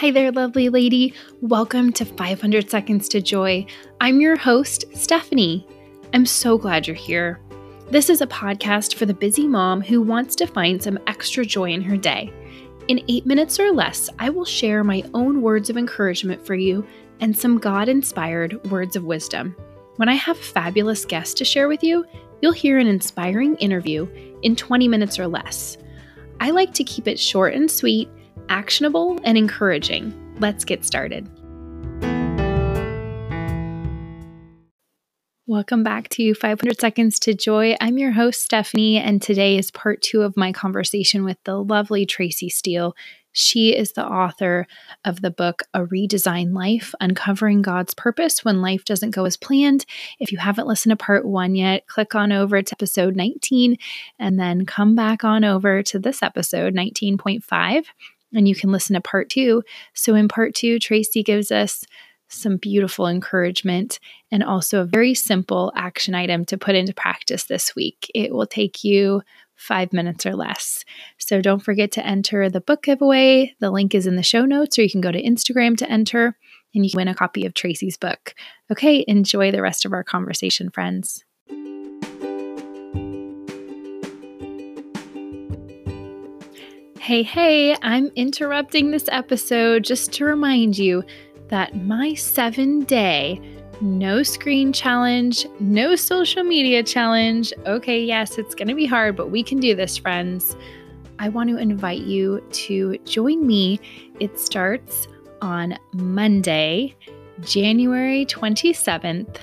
Hi there, lovely lady. Welcome to 500 Seconds to Joy. I'm your host, Stephanie. I'm so glad you're here. This is a podcast for the busy mom who wants to find some extra joy in her day. In eight minutes or less, I will share my own words of encouragement for you and some God inspired words of wisdom. When I have fabulous guests to share with you, you'll hear an inspiring interview in 20 minutes or less. I like to keep it short and sweet actionable and encouraging. Let's get started. Welcome back to 500 Seconds to Joy. I'm your host, Stephanie, and today is part two of my conversation with the lovely Tracy Steele. She is the author of the book A Redesigned Life Uncovering God's Purpose When Life Doesn't Go as Planned. If you haven't listened to part one yet, click on over to episode 19 and then come back on over to this episode, 19.5 and you can listen to part two. So, in part two, Tracy gives us some beautiful encouragement and also a very simple action item to put into practice this week. It will take you five minutes or less. So, don't forget to enter the book giveaway. The link is in the show notes, or you can go to Instagram to enter and you can win a copy of Tracy's book. Okay, enjoy the rest of our conversation, friends. Hey, hey, I'm interrupting this episode just to remind you that my seven day no screen challenge, no social media challenge. Okay, yes, it's going to be hard, but we can do this, friends. I want to invite you to join me. It starts on Monday, January 27th.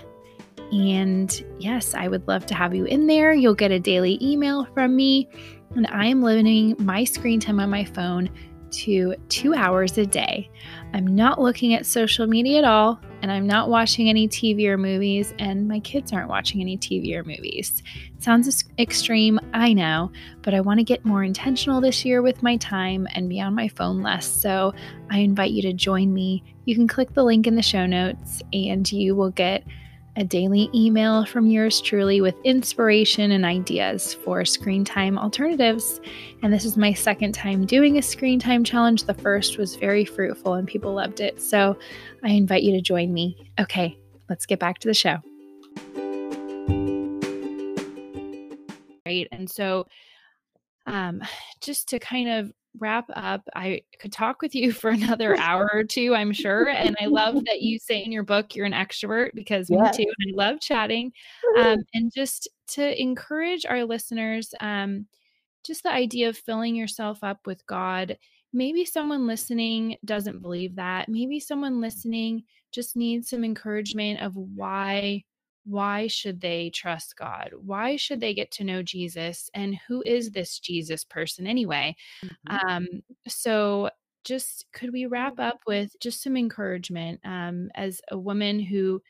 And yes, I would love to have you in there. You'll get a daily email from me and I am limiting my screen time on my phone to two hours a day. I'm not looking at social media at all, and I'm not watching any TV or movies, and my kids aren't watching any TV or movies. Sounds extreme, I know, but I want to get more intentional this year with my time and be on my phone less. So I invite you to join me. You can click the link in the show notes, and you will get a daily email from yours truly with inspiration and ideas for screen time alternatives. And this is my second time doing a screen time challenge. The first was very fruitful and people loved it. So I invite you to join me. Okay, let's get back to the show. Right. And so, um, just to kind of wrap up, I could talk with you for another hour or two, I'm sure. And I love that you say in your book you're an extrovert because yes. me too. And I love chatting. Um, and just to encourage our listeners, um, just the idea of filling yourself up with God. Maybe someone listening doesn't believe that. Maybe someone listening just needs some encouragement of why why should they trust God? Why should they get to know Jesus? And who is this Jesus person anyway? Mm-hmm. Um, so, just could we wrap up with just some encouragement um, as a woman who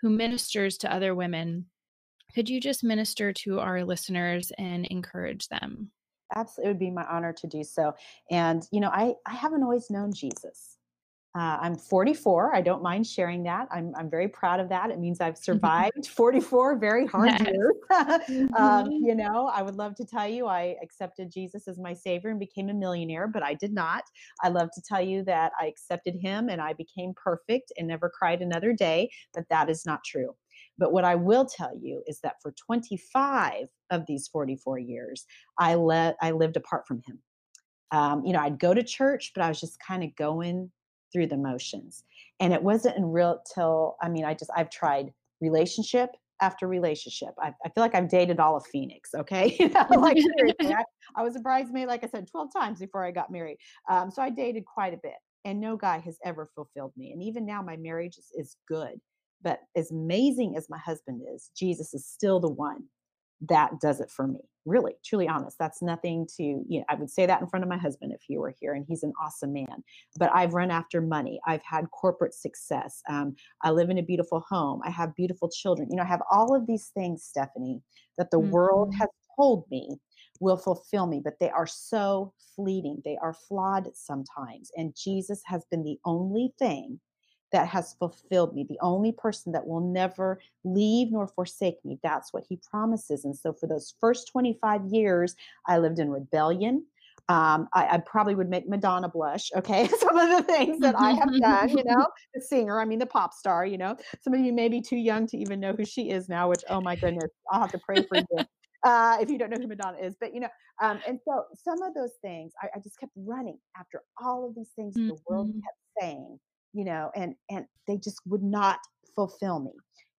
who ministers to other women? Could you just minister to our listeners and encourage them? Absolutely, it would be my honor to do so. And you know, I I haven't always known Jesus. Uh, I'm 44. I don't mind sharing that. I'm, I'm very proud of that. It means I've survived 44 very hard yes. years. um, mm-hmm. you know, I would love to tell you I accepted Jesus as my savior and became a millionaire, but I did not. I love to tell you that I accepted him and I became perfect and never cried another day, but that is not true. But what I will tell you is that for 25 of these 44 years, I let I lived apart from him. Um, you know, I'd go to church, but I was just kind of going through the motions. And it wasn't in real till I mean, I just I've tried relationship after relationship. I, I feel like I've dated all of Phoenix. Okay, you know, like I, I, was a bridesmaid, like I said, twelve times before I got married. Um, so I dated quite a bit, and no guy has ever fulfilled me. And even now, my marriage is, is good. But as amazing as my husband is, Jesus is still the one that does it for me really truly honest that's nothing to you know i would say that in front of my husband if he were here and he's an awesome man but i've run after money i've had corporate success um, i live in a beautiful home i have beautiful children you know i have all of these things stephanie that the mm-hmm. world has told me will fulfill me but they are so fleeting they are flawed sometimes and jesus has been the only thing that has fulfilled me, the only person that will never leave nor forsake me. That's what he promises. And so for those first 25 years, I lived in rebellion. Um, I, I, probably would make Madonna blush. Okay, some of the things that I have done, you know, the singer, I mean, the pop star, you know, some of you may be too young to even know who she is now, which, oh my goodness, I'll have to pray for you. Uh, if you don't know who Madonna is, but you know, um, and so some of those things, I, I, just kept running after all of these things mm-hmm. the world mm-hmm. kept saying, you know, and and they just would not fulfill me.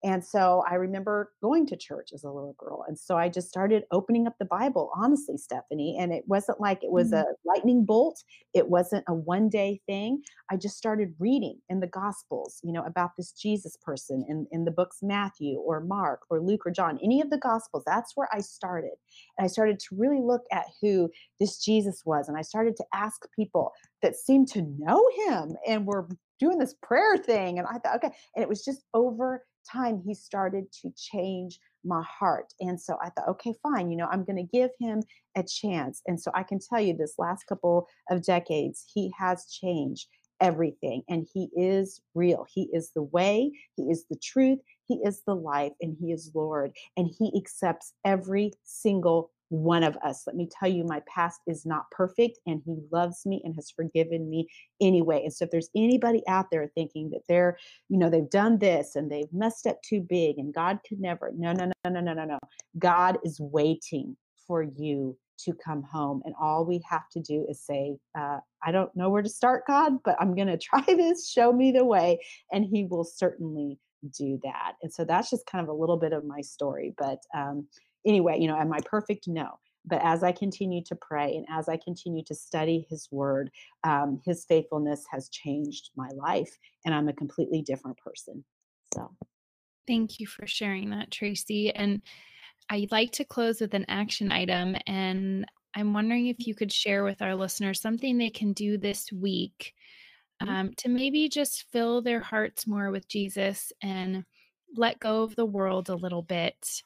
And so I remember going to church as a little girl. And so I just started opening up the Bible, honestly, Stephanie. And it wasn't like it was mm-hmm. a lightning bolt, it wasn't a one day thing. I just started reading in the Gospels, you know, about this Jesus person in, in the books Matthew or Mark or Luke or John, any of the Gospels. That's where I started. And I started to really look at who this Jesus was. And I started to ask people that seemed to know him and were doing this prayer thing. And I thought, okay. And it was just over time he started to change my heart. And so I thought, okay, fine, you know, I'm going to give him a chance. And so I can tell you this last couple of decades, he has changed everything and he is real. He is the way, he is the truth, he is the life, and he is Lord. And he accepts every single one of us. Let me tell you, my past is not perfect, and He loves me and has forgiven me anyway. And so, if there's anybody out there thinking that they're, you know, they've done this and they've messed up too big and God could never, no, no, no, no, no, no, no. God is waiting for you to come home. And all we have to do is say, uh, I don't know where to start, God, but I'm going to try this. Show me the way. And He will certainly do that. And so that's just kind of a little bit of my story. But um, anyway, you know, am I perfect? No. But as I continue to pray and as I continue to study his word, um, his faithfulness has changed my life and I'm a completely different person. So thank you for sharing that, Tracy. And I'd like to close with an action item. And I'm wondering if you could share with our listeners something they can do this week mm-hmm. um, to maybe just fill their hearts more with Jesus and let go of the world a little bit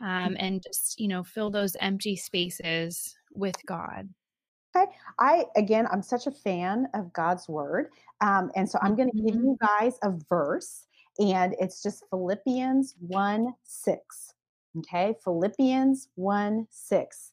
um, and just you know fill those empty spaces with god. Okay i again i'm such a fan of god's word um, and so i'm going to give mm-hmm. you guys a verse and it's just philippians 1 6 okay? Philippians 1 6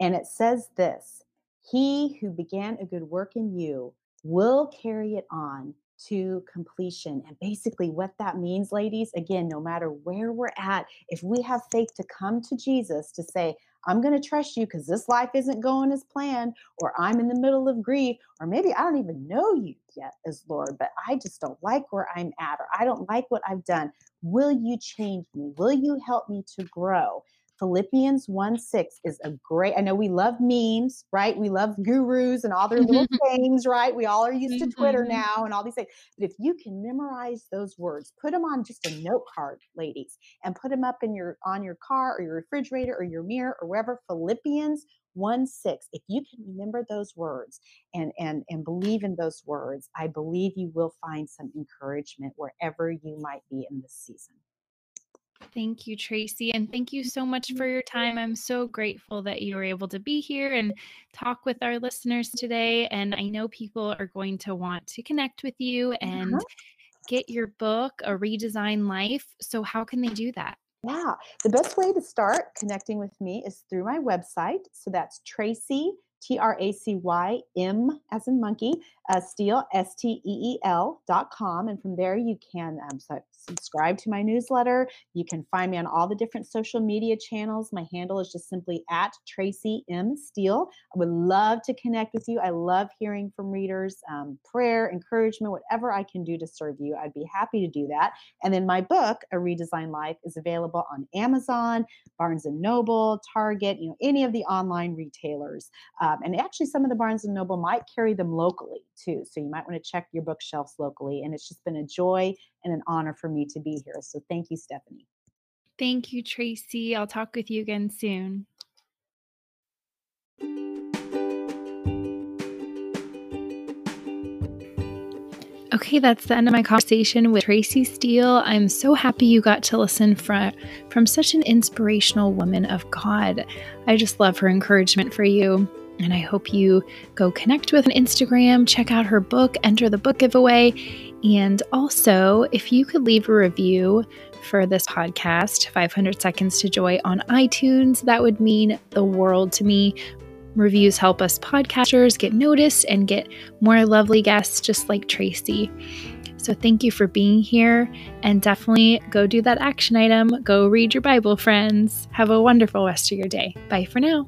and it says this he who began a good work in you will carry it on to completion. And basically, what that means, ladies, again, no matter where we're at, if we have faith to come to Jesus to say, I'm going to trust you because this life isn't going as planned, or I'm in the middle of grief, or maybe I don't even know you yet as Lord, but I just don't like where I'm at, or I don't like what I've done. Will you change me? Will you help me to grow? Philippians 1 6 is a great, I know we love memes, right? We love gurus and all their little things, right? We all are used to Twitter mm-hmm. now and all these things. But if you can memorize those words, put them on just a note card, ladies, and put them up in your on your car or your refrigerator or your mirror or wherever. Philippians 1 6 if you can remember those words and and and believe in those words i believe you will find some encouragement wherever you might be in this season Thank you, Tracy. And thank you so much for your time. I'm so grateful that you were able to be here and talk with our listeners today. And I know people are going to want to connect with you and uh-huh. get your book, A Redesign Life. So, how can they do that? Yeah, the best way to start connecting with me is through my website. So that's Tracy, T R A C Y M as in monkey, uh, Steel, S T E E L dot com. And from there, you can um, subscribe to my newsletter. You can find me on all the different social media channels. My handle is just simply at Tracy M. Steele. I would love to connect with you. I love hearing from readers, um, prayer, encouragement, whatever I can do to serve you. I'd be happy to do that. And then my book, A Redesign Life, is available on Amazon, Barnes and Noble, Target, you know, any of the online retailers. Um, and actually, some of the Barnes and Noble might carry them locally too. So you might want to check your bookshelves locally. And it's just been a joy and an honor for me to be here. So thank you, Stephanie. Thank you, Tracy. I'll talk with you again soon. Okay, that's the end of my conversation with Tracy Steele. I'm so happy you got to listen from, from such an inspirational woman of God. I just love her encouragement for you. And I hope you go connect with on Instagram, check out her book, enter the book giveaway. And also, if you could leave a review for this podcast, 500 Seconds to Joy on iTunes, that would mean the world to me. Reviews help us podcasters get noticed and get more lovely guests just like Tracy. So thank you for being here and definitely go do that action item. Go read your Bible, friends. Have a wonderful rest of your day. Bye for now.